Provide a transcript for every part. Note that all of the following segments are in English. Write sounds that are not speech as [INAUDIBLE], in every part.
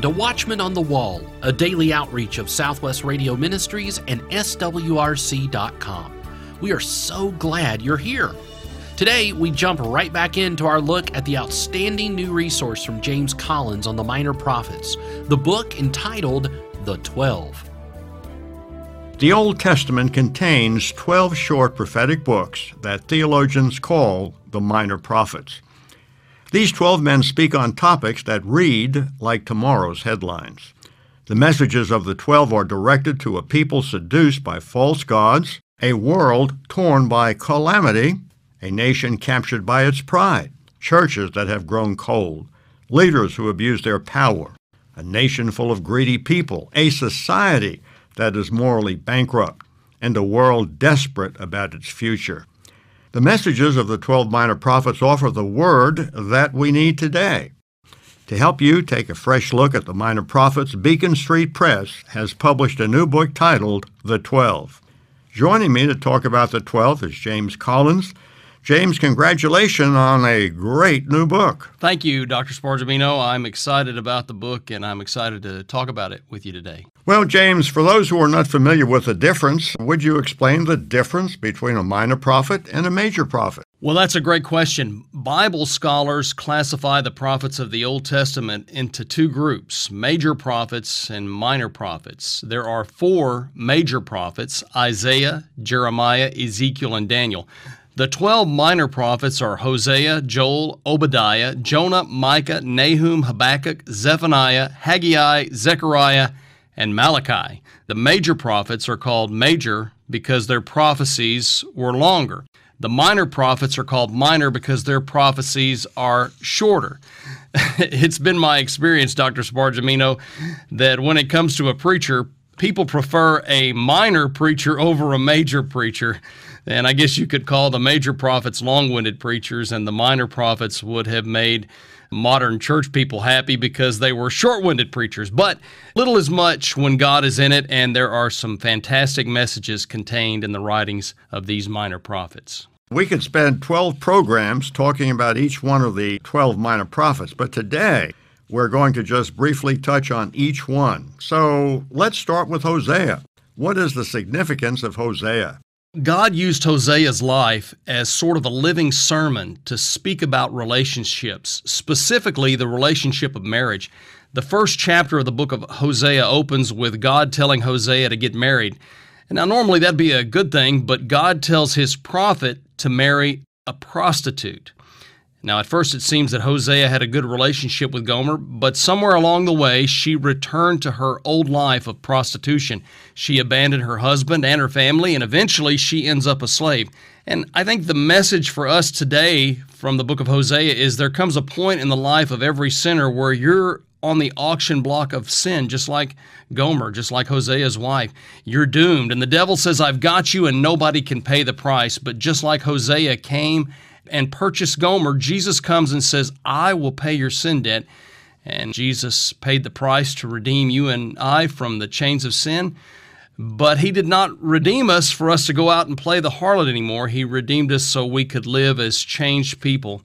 Welcome to Watchman on the Wall, a daily outreach of Southwest Radio Ministries and SWRC.com. We are so glad you're here. Today, we jump right back into our look at the outstanding new resource from James Collins on the Minor Prophets, the book entitled The Twelve. The Old Testament contains 12 short prophetic books that theologians call the Minor Prophets. These 12 men speak on topics that read like tomorrow's headlines. The messages of the 12 are directed to a people seduced by false gods, a world torn by calamity, a nation captured by its pride, churches that have grown cold, leaders who abuse their power, a nation full of greedy people, a society that is morally bankrupt, and a world desperate about its future. The messages of the 12 minor prophets offer the word that we need today. To help you take a fresh look at the minor prophets, Beacon Street Press has published a new book titled The Twelve. Joining me to talk about the 12 is James Collins. James, congratulations on a great new book. Thank you, Dr. Spargimino. I'm excited about the book and I'm excited to talk about it with you today. Well, James, for those who are not familiar with the difference, would you explain the difference between a minor prophet and a major prophet? Well, that's a great question. Bible scholars classify the prophets of the Old Testament into two groups major prophets and minor prophets. There are four major prophets Isaiah, Jeremiah, Ezekiel, and Daniel. The 12 minor prophets are Hosea, Joel, Obadiah, Jonah, Micah, Nahum, Habakkuk, Zephaniah, Haggai, Zechariah, and Malachi. The major prophets are called major because their prophecies were longer. The minor prophets are called minor because their prophecies are shorter. [LAUGHS] it's been my experience, Dr. Spargimino, that when it comes to a preacher, people prefer a minor preacher over a major preacher. And I guess you could call the major prophets long winded preachers, and the minor prophets would have made modern church people happy because they were short winded preachers. But little is much when God is in it, and there are some fantastic messages contained in the writings of these minor prophets. We could spend 12 programs talking about each one of the 12 minor prophets, but today we're going to just briefly touch on each one. So let's start with Hosea. What is the significance of Hosea? God used Hosea's life as sort of a living sermon to speak about relationships, specifically the relationship of marriage. The first chapter of the book of Hosea opens with God telling Hosea to get married. Now, normally that'd be a good thing, but God tells his prophet to marry a prostitute. Now, at first, it seems that Hosea had a good relationship with Gomer, but somewhere along the way, she returned to her old life of prostitution. She abandoned her husband and her family, and eventually she ends up a slave. And I think the message for us today from the book of Hosea is there comes a point in the life of every sinner where you're on the auction block of sin, just like Gomer, just like Hosea's wife. You're doomed. And the devil says, I've got you, and nobody can pay the price. But just like Hosea came and purchase Gomer, Jesus comes and says, I will pay your sin debt. And Jesus paid the price to redeem you and I from the chains of sin. But he did not redeem us for us to go out and play the harlot anymore. He redeemed us so we could live as changed people.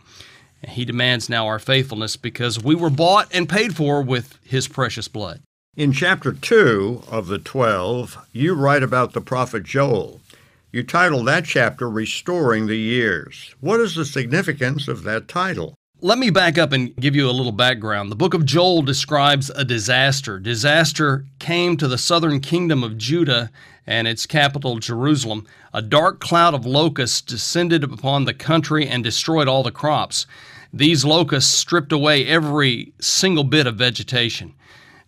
He demands now our faithfulness because we were bought and paid for with his precious blood. In chapter 2 of the 12, you write about the prophet Joel. You title that chapter Restoring the Years. What is the significance of that title? Let me back up and give you a little background. The book of Joel describes a disaster. Disaster came to the southern kingdom of Judah and its capital, Jerusalem. A dark cloud of locusts descended upon the country and destroyed all the crops. These locusts stripped away every single bit of vegetation.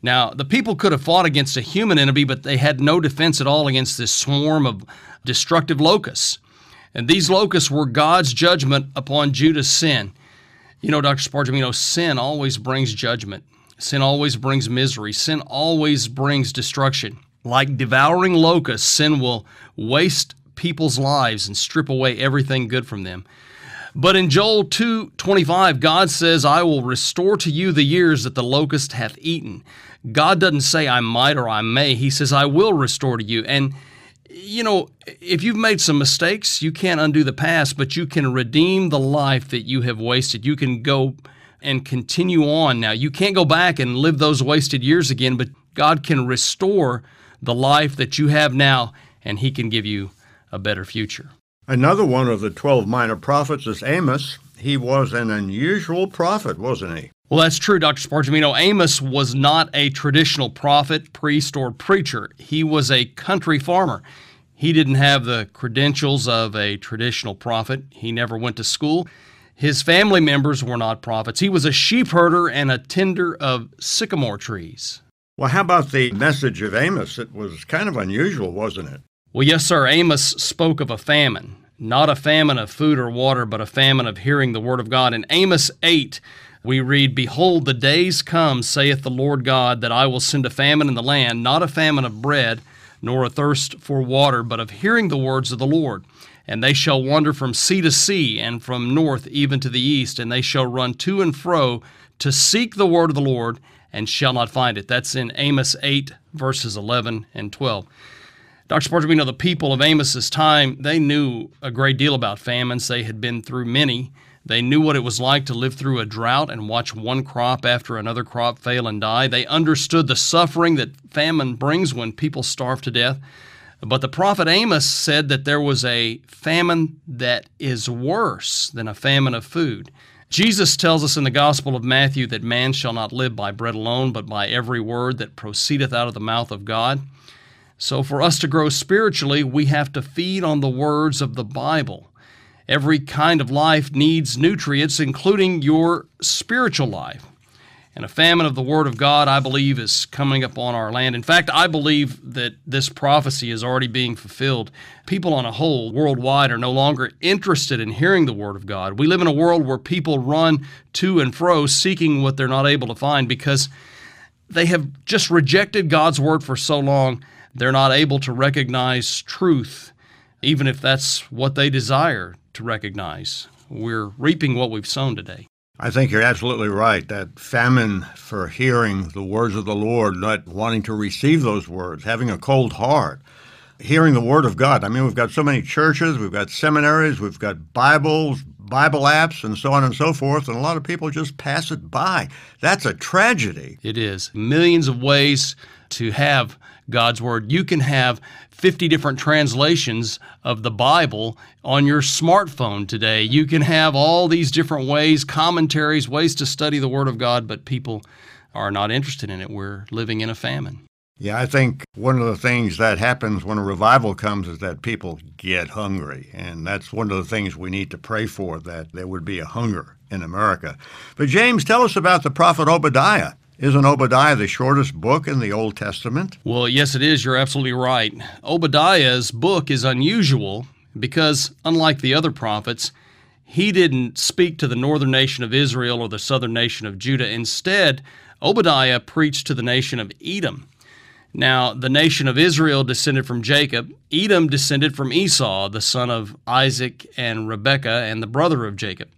Now, the people could have fought against a human enemy, but they had no defense at all against this swarm of destructive locusts. And these locusts were God's judgment upon Judah's sin. You know, Dr. Spargimino, sin always brings judgment. Sin always brings misery. Sin always brings destruction. Like devouring locusts, sin will waste people's lives and strip away everything good from them. But in Joel 2:25, God says, "I will restore to you the years that the locust hath eaten." God doesn't say I might or I may. He says I will restore to you. And you know, if you've made some mistakes, you can't undo the past, but you can redeem the life that you have wasted. You can go and continue on. Now, you can't go back and live those wasted years again, but God can restore the life that you have now, and He can give you a better future. Another one of the 12 minor prophets is Amos. He was an unusual prophet, wasn't he? Well, that's true, Dr. Know, Amos was not a traditional prophet, priest, or preacher. He was a country farmer. He didn't have the credentials of a traditional prophet. He never went to school. His family members were not prophets. He was a sheep herder and a tender of sycamore trees. Well, how about the message of Amos? It was kind of unusual, wasn't it? Well, yes, sir. Amos spoke of a famine, not a famine of food or water, but a famine of hearing the word of God. In Amos 8, we read, Behold, the days come, saith the Lord God, that I will send a famine in the land, not a famine of bread, nor a thirst for water, but of hearing the words of the Lord. And they shall wander from sea to sea, and from north even to the east, and they shall run to and fro to seek the word of the Lord, and shall not find it. That's in Amos 8, verses 11 and 12. Dr. Sparger, we know the people of Amos's time, they knew a great deal about famines. They had been through many. They knew what it was like to live through a drought and watch one crop after another crop fail and die. They understood the suffering that famine brings when people starve to death. But the prophet Amos said that there was a famine that is worse than a famine of food. Jesus tells us in the Gospel of Matthew that man shall not live by bread alone, but by every word that proceedeth out of the mouth of God. So, for us to grow spiritually, we have to feed on the words of the Bible. Every kind of life needs nutrients, including your spiritual life. And a famine of the Word of God, I believe, is coming upon our land. In fact, I believe that this prophecy is already being fulfilled. People on a whole worldwide are no longer interested in hearing the Word of God. We live in a world where people run to and fro seeking what they're not able to find because they have just rejected God's Word for so long they're not able to recognize truth, even if that's what they desire to recognize. We're reaping what we've sown today. I think you're absolutely right. That famine for hearing the words of the Lord, not wanting to receive those words, having a cold heart, hearing the Word of God. I mean, we've got so many churches, we've got seminaries, we've got Bibles, Bible apps, and so on and so forth, and a lot of people just pass it by. That's a tragedy. It is. Millions of ways to have God's Word. You can have 50 different translations of the Bible on your smartphone today. You can have all these different ways, commentaries, ways to study the Word of God, but people are not interested in it. We're living in a famine. Yeah, I think one of the things that happens when a revival comes is that people get hungry. And that's one of the things we need to pray for, that there would be a hunger in America. But, James, tell us about the prophet Obadiah. Isn't Obadiah the shortest book in the Old Testament? Well, yes, it is. You're absolutely right. Obadiah's book is unusual because, unlike the other prophets, he didn't speak to the northern nation of Israel or the southern nation of Judah. Instead, Obadiah preached to the nation of Edom. Now, the nation of Israel descended from Jacob. Edom descended from Esau, the son of Isaac and Rebekah, and the brother of Jacob.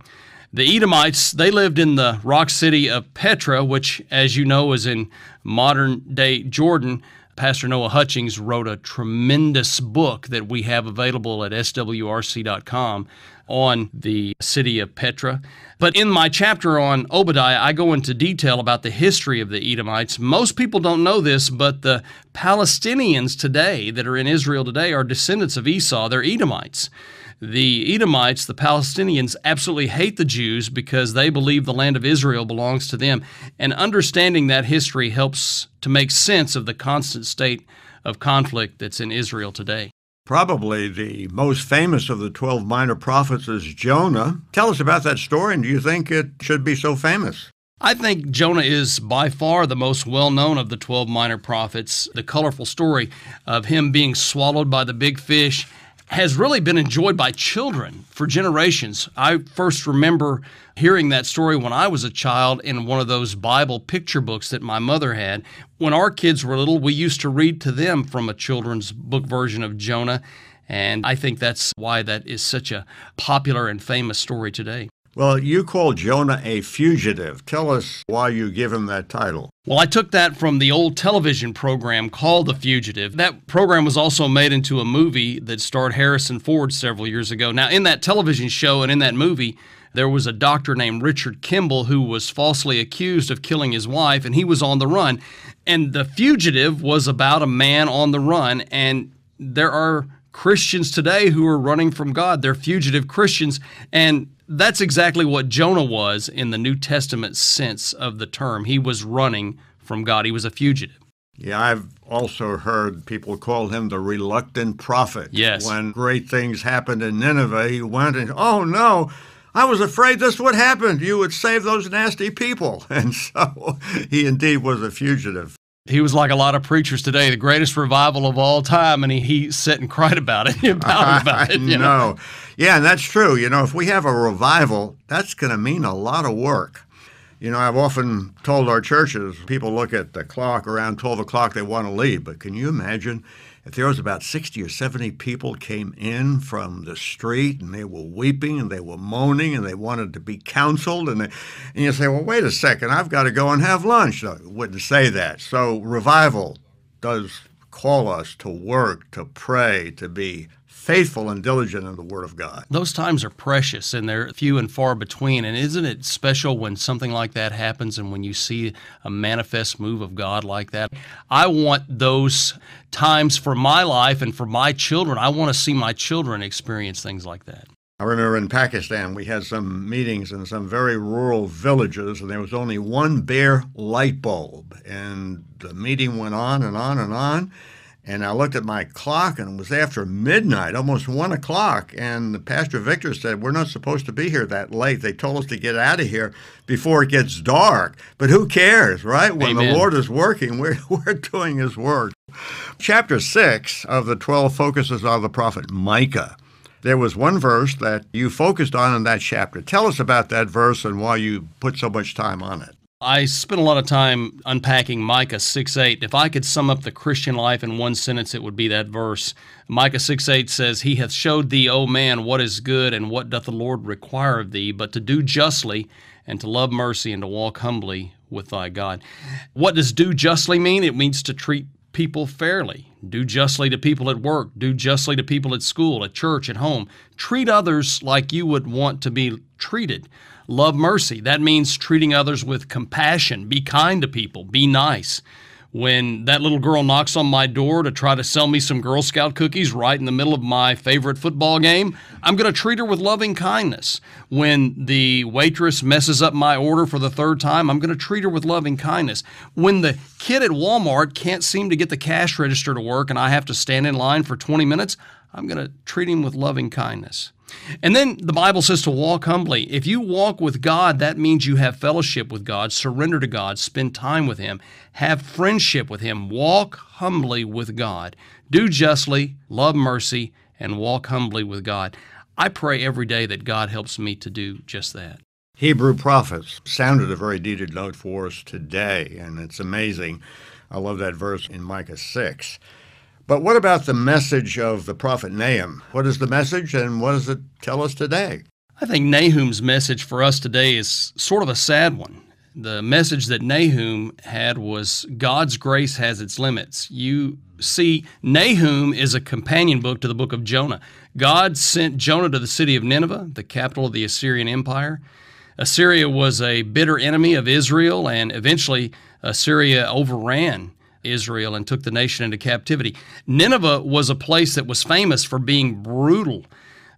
The Edomites, they lived in the rock city of Petra, which, as you know, is in modern day Jordan. Pastor Noah Hutchings wrote a tremendous book that we have available at swrc.com on the city of Petra. But in my chapter on Obadiah, I go into detail about the history of the Edomites. Most people don't know this, but the Palestinians today that are in Israel today are descendants of Esau. They're Edomites. The Edomites, the Palestinians, absolutely hate the Jews because they believe the land of Israel belongs to them. And understanding that history helps to make sense of the constant state of conflict that's in Israel today. Probably the most famous of the 12 minor prophets is Jonah. Tell us about that story, and do you think it should be so famous? I think Jonah is by far the most well known of the 12 minor prophets. The colorful story of him being swallowed by the big fish has really been enjoyed by children for generations. I first remember hearing that story when I was a child in one of those Bible picture books that my mother had. When our kids were little, we used to read to them from a children's book version of Jonah. And I think that's why that is such a popular and famous story today. Well, you call Jonah a fugitive. Tell us why you give him that title. Well, I took that from the old television program called The Fugitive. That program was also made into a movie that starred Harrison Ford several years ago. Now, in that television show and in that movie, There was a doctor named Richard Kimball who was falsely accused of killing his wife, and he was on the run. And The Fugitive was about a man on the run. And there are Christians today who are running from God. They're fugitive Christians. And that's exactly what Jonah was in the New Testament sense of the term. He was running from God, he was a fugitive. Yeah, I've also heard people call him the reluctant prophet. Yes. When great things happened in Nineveh, he went and, oh no, I was afraid this would happen. You would save those nasty people. [LAUGHS] And so he indeed was a fugitive. He was like a lot of preachers today, the greatest revival of all time, and he, he sat and cried about it, [LAUGHS] about, about it. You know? Yeah, and that's true. You know, if we have a revival, that's going to mean a lot of work. You know, I've often told our churches, people look at the clock around 12 o'clock, they want to leave. But can you imagine if there was about 60 or 70 people came in from the street and they were weeping and they were moaning and they wanted to be counseled and, they, and you say, well, wait a second, I've got to go and have lunch. No, wouldn't say that. So revival does call us to work, to pray, to be faithful and diligent in the Word of God. Those times are precious and they're few and far between. And isn't it special when something like that happens and when you see a manifest move of God like that? I want those times for my life and for my children. I want to see my children experience things like that. I remember in Pakistan, we had some meetings in some very rural villages, and there was only one bare light bulb. And the meeting went on and on and on. And I looked at my clock and it was after midnight, almost one o'clock. And Pastor Victor said, We're not supposed to be here that late. They told us to get out of here before it gets dark. But who cares, right? When Amen. the Lord is working, we're, [LAUGHS] we're doing his work. Chapter 6 of the 12 focuses on the prophet Micah. There was one verse that you focused on in that chapter. Tell us about that verse and why you put so much time on it. I spent a lot of time unpacking Micah 6 8. If I could sum up the Christian life in one sentence, it would be that verse. Micah 6 8 says, He hath showed thee, O man, what is good, and what doth the Lord require of thee, but to do justly, and to love mercy, and to walk humbly with thy God. What does do justly mean? It means to treat people fairly. Do justly to people at work. Do justly to people at school, at church, at home. Treat others like you would want to be treated. Love mercy. That means treating others with compassion. Be kind to people. Be nice. When that little girl knocks on my door to try to sell me some Girl Scout cookies right in the middle of my favorite football game, I'm going to treat her with loving kindness. When the waitress messes up my order for the third time, I'm going to treat her with loving kindness. When the kid at Walmart can't seem to get the cash register to work and I have to stand in line for 20 minutes, I'm going to treat him with loving kindness. And then the Bible says to walk humbly. If you walk with God, that means you have fellowship with God, surrender to God, spend time with Him, have friendship with Him, walk humbly with God, do justly, love mercy, and walk humbly with God. I pray every day that God helps me to do just that. Hebrew prophets sounded a very needed note for us today, and it's amazing. I love that verse in Micah 6. But what about the message of the prophet Nahum? What is the message and what does it tell us today? I think Nahum's message for us today is sort of a sad one. The message that Nahum had was God's grace has its limits. You see, Nahum is a companion book to the book of Jonah. God sent Jonah to the city of Nineveh, the capital of the Assyrian Empire. Assyria was a bitter enemy of Israel, and eventually Assyria overran Israel and took the nation into captivity. Nineveh was a place that was famous for being brutal.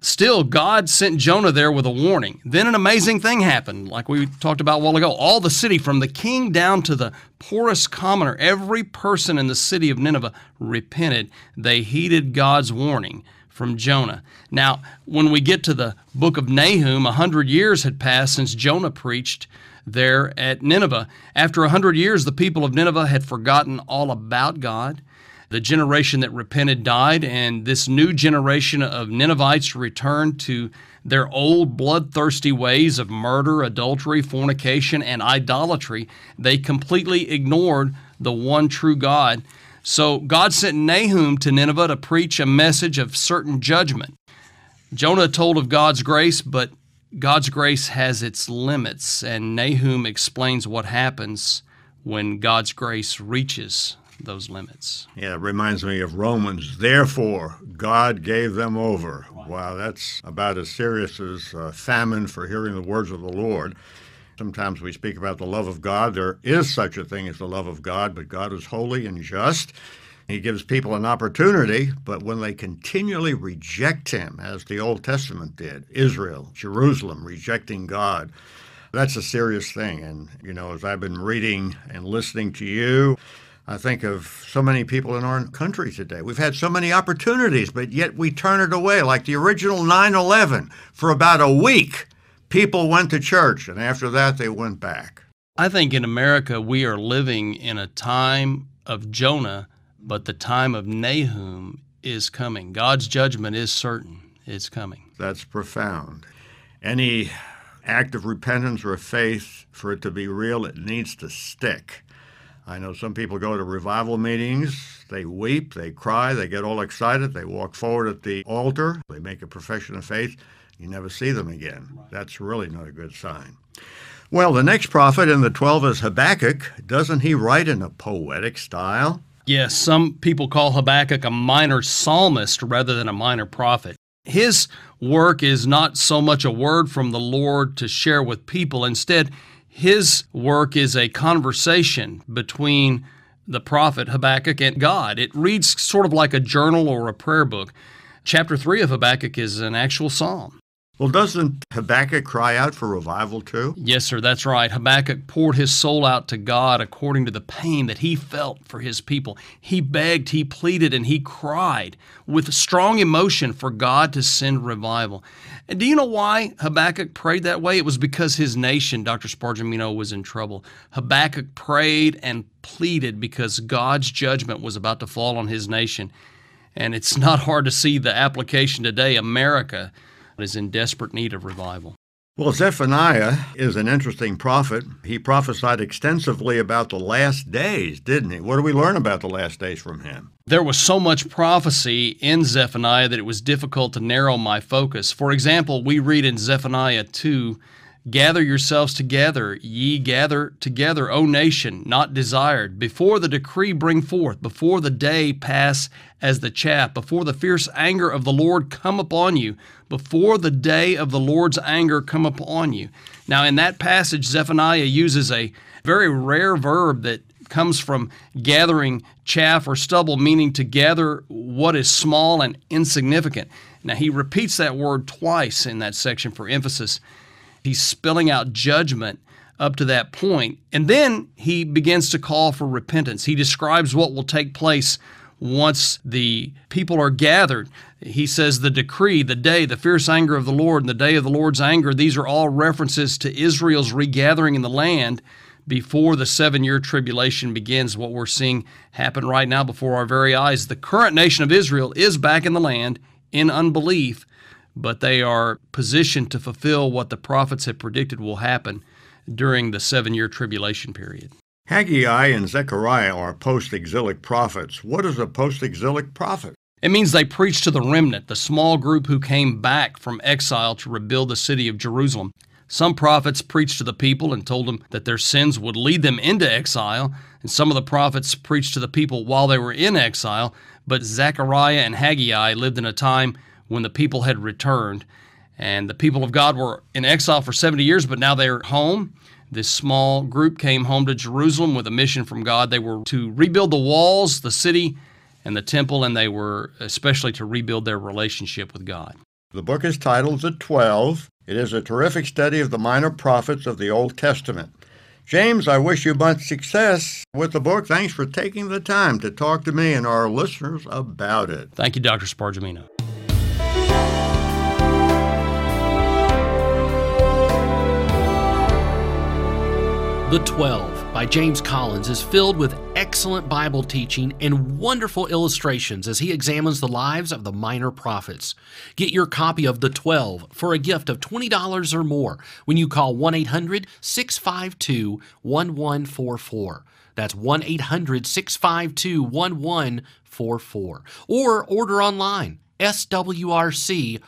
Still, God sent Jonah there with a warning. Then an amazing thing happened, like we talked about a while ago. All the city, from the king down to the poorest commoner, every person in the city of Nineveh repented. They heeded God's warning from Jonah. Now, when we get to the book of Nahum, a hundred years had passed since Jonah preached there at Nineveh. After a hundred years, the people of Nineveh had forgotten all about God. The generation that repented died, and this new generation of Ninevites returned to their old bloodthirsty ways of murder, adultery, fornication, and idolatry. They completely ignored the one true God. So God sent Nahum to Nineveh to preach a message of certain judgment. Jonah told of God's grace, but God's grace has its limits, and Nahum explains what happens when God's grace reaches those limits. Yeah, it reminds me of Romans. Therefore, God gave them over. Wow, that's about as serious as uh, famine for hearing the words of the Lord. Sometimes we speak about the love of God. There is such a thing as the love of God, but God is holy and just. He gives people an opportunity, but when they continually reject Him, as the Old Testament did, Israel, Jerusalem, rejecting God, that's a serious thing. And, you know, as I've been reading and listening to you, I think of so many people in our country today. We've had so many opportunities, but yet we turn it away. Like the original 9 11, for about a week, people went to church, and after that, they went back. I think in America, we are living in a time of Jonah, but the time of Nahum is coming. God's judgment is certain, it's coming. That's profound. Any act of repentance or faith, for it to be real, it needs to stick. I know some people go to revival meetings, they weep, they cry, they get all excited, they walk forward at the altar, they make a profession of faith you never see them again. That's really not a good sign. Well, the next prophet in the 12 is Habakkuk. Doesn't he write in a poetic style? Yes, some people call Habakkuk a minor psalmist rather than a minor prophet. His work is not so much a word from the Lord to share with people. Instead, his work is a conversation between the prophet Habakkuk and God. It reads sort of like a journal or a prayer book. Chapter 3 of Habakkuk is an actual psalm. Well, doesn't Habakkuk cry out for revival too? Yes, sir, that's right. Habakkuk poured his soul out to God according to the pain that he felt for his people. He begged, he pleaded, and he cried with strong emotion for God to send revival. And do you know why Habakkuk prayed that way? It was because his nation, Dr. Spargimino, was in trouble. Habakkuk prayed and pleaded because God's judgment was about to fall on his nation. And it's not hard to see the application today. America is in desperate need of revival. Well, Zephaniah is an interesting prophet. He prophesied extensively about the last days, didn't he? What do we learn about the last days from him? There was so much prophecy in Zephaniah that it was difficult to narrow my focus. For example, we read in Zephaniah 2 Gather yourselves together, ye gather together, O nation, not desired. Before the decree bring forth, before the day pass as the chaff, before the fierce anger of the Lord come upon you, before the day of the Lord's anger come upon you. Now, in that passage, Zephaniah uses a very rare verb that comes from gathering chaff or stubble, meaning to gather what is small and insignificant. Now, he repeats that word twice in that section for emphasis. He's spelling out judgment up to that point. And then he begins to call for repentance. He describes what will take place once the people are gathered. He says the decree, the day, the fierce anger of the Lord, and the day of the Lord's anger, these are all references to Israel's regathering in the land before the seven year tribulation begins. What we're seeing happen right now before our very eyes. The current nation of Israel is back in the land in unbelief but they are positioned to fulfill what the prophets have predicted will happen during the seven year tribulation period. Haggai and Zechariah are post exilic prophets. What is a post exilic prophet? It means they preach to the remnant, the small group who came back from exile to rebuild the city of Jerusalem. Some prophets preached to the people and told them that their sins would lead them into exile, and some of the prophets preached to the people while they were in exile. But Zechariah and Haggai lived in a time when the people had returned. And the people of God were in exile for 70 years, but now they're home. This small group came home to Jerusalem with a mission from God. They were to rebuild the walls, the city, and the temple, and they were especially to rebuild their relationship with God. The book is titled The Twelve. It is a terrific study of the minor prophets of the Old Testament. James, I wish you much success with the book. Thanks for taking the time to talk to me and our listeners about it. Thank you, Dr. Spargimino. The Twelve by James Collins is filled with excellent Bible teaching and wonderful illustrations as he examines the lives of the minor prophets. Get your copy of The Twelve for a gift of $20 or more when you call 1 800 652 1144. That's 1 800 652 1144. Or order online, swrc.com.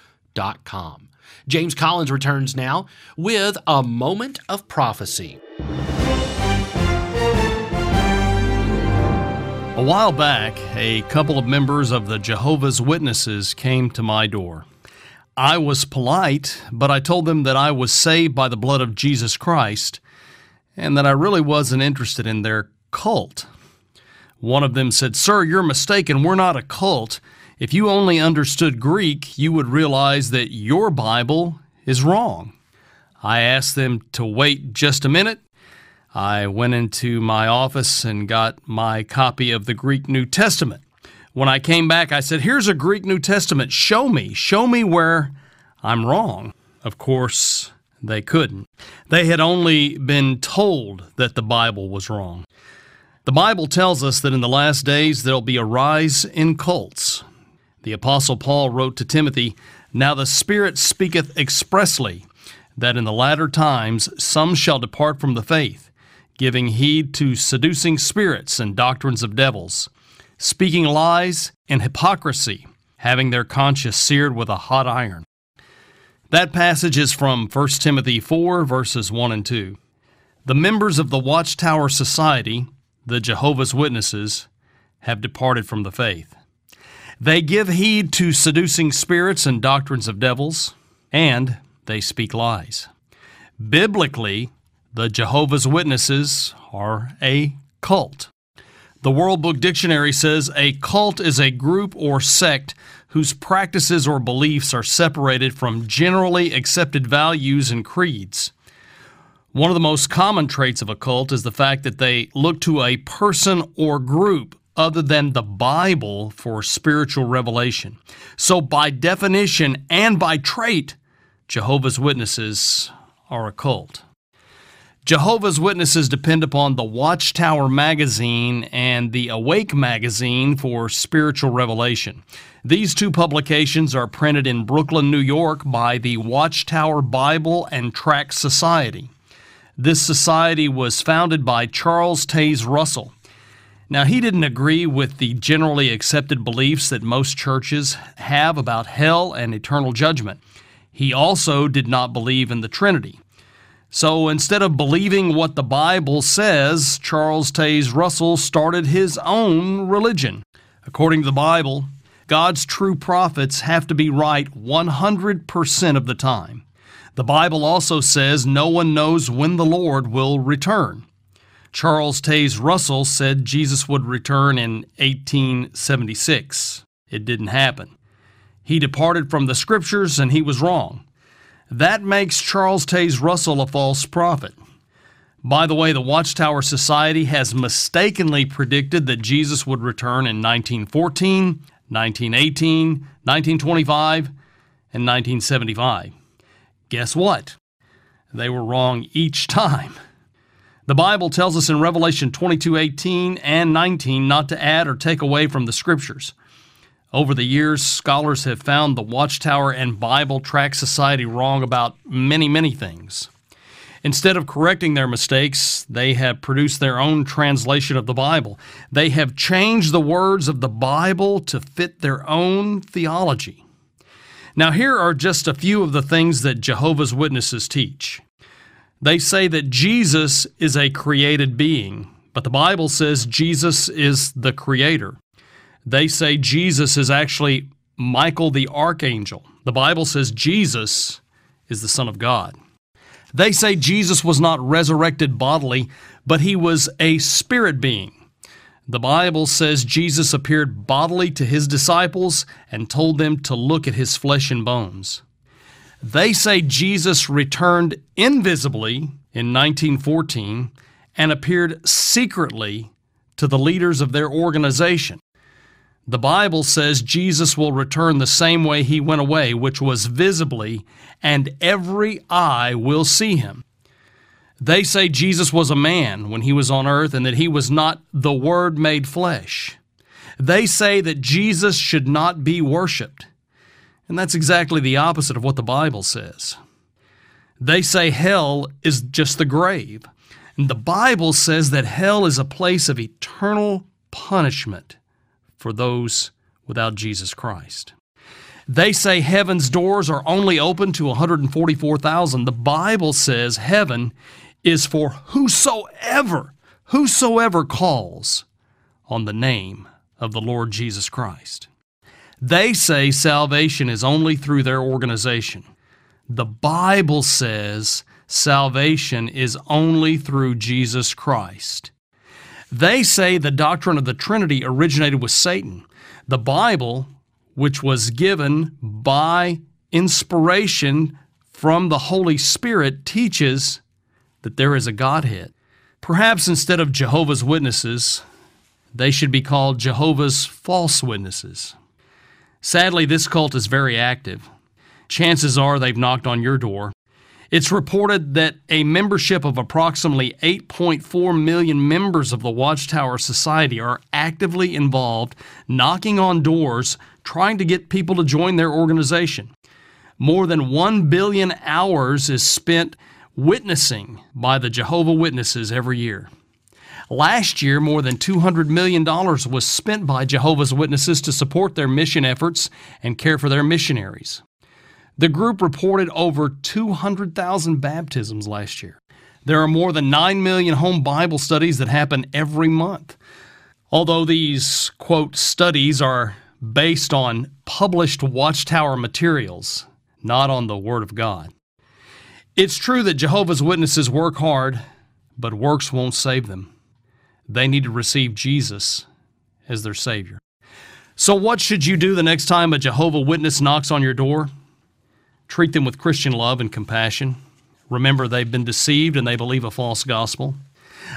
James Collins returns now with a moment of prophecy. A while back, a couple of members of the Jehovah's Witnesses came to my door. I was polite, but I told them that I was saved by the blood of Jesus Christ and that I really wasn't interested in their cult. One of them said, Sir, you're mistaken. We're not a cult. If you only understood Greek, you would realize that your Bible is wrong. I asked them to wait just a minute I went into my office and got my copy of the Greek New Testament. When I came back, I said, Here's a Greek New Testament. Show me. Show me where I'm wrong. Of course, they couldn't. They had only been told that the Bible was wrong. The Bible tells us that in the last days there'll be a rise in cults. The Apostle Paul wrote to Timothy, Now the Spirit speaketh expressly that in the latter times some shall depart from the faith giving heed to seducing spirits and doctrines of devils, speaking lies and hypocrisy, having their conscience seared with a hot iron. That passage is from 1 Timothy 4, verses 1 and 2. The members of the Watchtower Society, the Jehovah's Witnesses, have departed from the faith. They give heed to seducing spirits and doctrines of devils, and they speak lies. Biblically, the Jehovah's Witnesses are a cult. The World Book Dictionary says a cult is a group or sect whose practices or beliefs are separated from generally accepted values and creeds. One of the most common traits of a cult is the fact that they look to a person or group other than the Bible for spiritual revelation. So, by definition and by trait, Jehovah's Witnesses are a cult. Jehovah's Witnesses depend upon the Watchtower magazine and the Awake magazine for spiritual revelation. These two publications are printed in Brooklyn, New York by the Watchtower Bible and Tract Society. This society was founded by Charles Taze Russell. Now, he didn't agree with the generally accepted beliefs that most churches have about hell and eternal judgment. He also did not believe in the Trinity. So instead of believing what the Bible says, Charles Taze Russell started his own religion. According to the Bible, God's true prophets have to be right 100% of the time. The Bible also says no one knows when the Lord will return. Charles Taze Russell said Jesus would return in 1876. It didn't happen. He departed from the scriptures and he was wrong. That makes Charles Taze Russell a false prophet. By the way, the Watchtower Society has mistakenly predicted that Jesus would return in 1914, 1918, 1925, and 1975. Guess what? They were wrong each time. The Bible tells us in Revelation 22:18 and 19 not to add or take away from the scriptures. Over the years, scholars have found the Watchtower and Bible Tract Society wrong about many, many things. Instead of correcting their mistakes, they have produced their own translation of the Bible. They have changed the words of the Bible to fit their own theology. Now, here are just a few of the things that Jehovah's Witnesses teach. They say that Jesus is a created being, but the Bible says Jesus is the creator. They say Jesus is actually Michael the archangel. The Bible says Jesus is the Son of God. They say Jesus was not resurrected bodily, but he was a spirit being. The Bible says Jesus appeared bodily to his disciples and told them to look at his flesh and bones. They say Jesus returned invisibly in 1914 and appeared secretly to the leaders of their organization. The Bible says Jesus will return the same way he went away, which was visibly, and every eye will see him. They say Jesus was a man when he was on earth and that he was not the Word made flesh. They say that Jesus should not be worshiped. And that's exactly the opposite of what the Bible says. They say hell is just the grave. And the Bible says that hell is a place of eternal punishment for those without Jesus Christ. They say heaven's doors are only open to 144,000. The Bible says heaven is for whosoever, whosoever calls on the name of the Lord Jesus Christ. They say salvation is only through their organization. The Bible says salvation is only through Jesus Christ. They say the doctrine of the Trinity originated with Satan. The Bible, which was given by inspiration from the Holy Spirit, teaches that there is a Godhead. Perhaps instead of Jehovah's Witnesses, they should be called Jehovah's False Witnesses. Sadly, this cult is very active. Chances are they've knocked on your door. It's reported that a membership of approximately 8.4 million members of the Watchtower Society are actively involved, knocking on doors, trying to get people to join their organization. More than 1 billion hours is spent witnessing by the Jehovah Witnesses every year. Last year, more than $200 million was spent by Jehovah's Witnesses to support their mission efforts and care for their missionaries. The group reported over 200,000 baptisms last year. There are more than 9 million home Bible studies that happen every month. Although these, quote, studies are based on published Watchtower materials, not on the Word of God. It's true that Jehovah's Witnesses work hard, but works won't save them. They need to receive Jesus as their Savior. So, what should you do the next time a Jehovah Witness knocks on your door? Treat them with Christian love and compassion. Remember, they've been deceived and they believe a false gospel.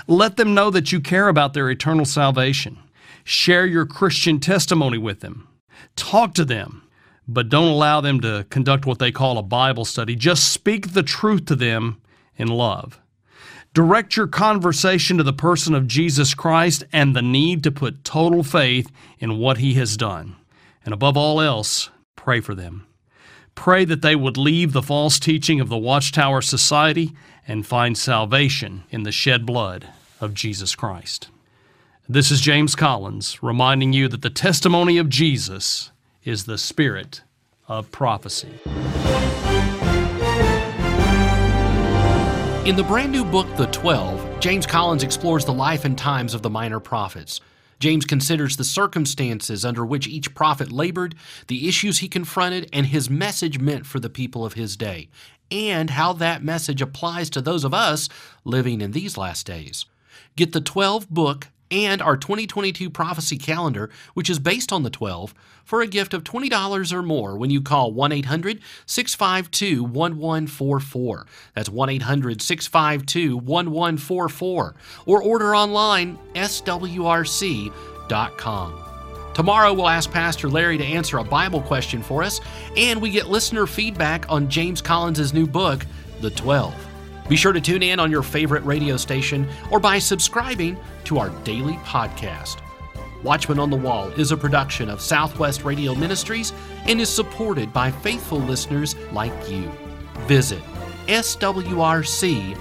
Let them know that you care about their eternal salvation. Share your Christian testimony with them. Talk to them, but don't allow them to conduct what they call a Bible study. Just speak the truth to them in love. Direct your conversation to the person of Jesus Christ and the need to put total faith in what he has done. And above all else, pray for them. Pray that they would leave the false teaching of the Watchtower Society and find salvation in the shed blood of Jesus Christ. This is James Collins reminding you that the testimony of Jesus is the spirit of prophecy. In the brand new book, The Twelve, James Collins explores the life and times of the minor prophets. James considers the circumstances under which each prophet labored, the issues he confronted, and his message meant for the people of his day, and how that message applies to those of us living in these last days. Get the 12 book and our 2022 prophecy calendar, which is based on the 12, for a gift of $20 or more when you call 1 800 652 1144. That's 1 800 652 1144. Or order online swrc.com. Tomorrow, we'll ask Pastor Larry to answer a Bible question for us, and we get listener feedback on James Collins' new book, The Twelve. Be sure to tune in on your favorite radio station or by subscribing to our daily podcast. Watchman on the Wall is a production of Southwest Radio Ministries and is supported by faithful listeners like you. Visit swrc.com.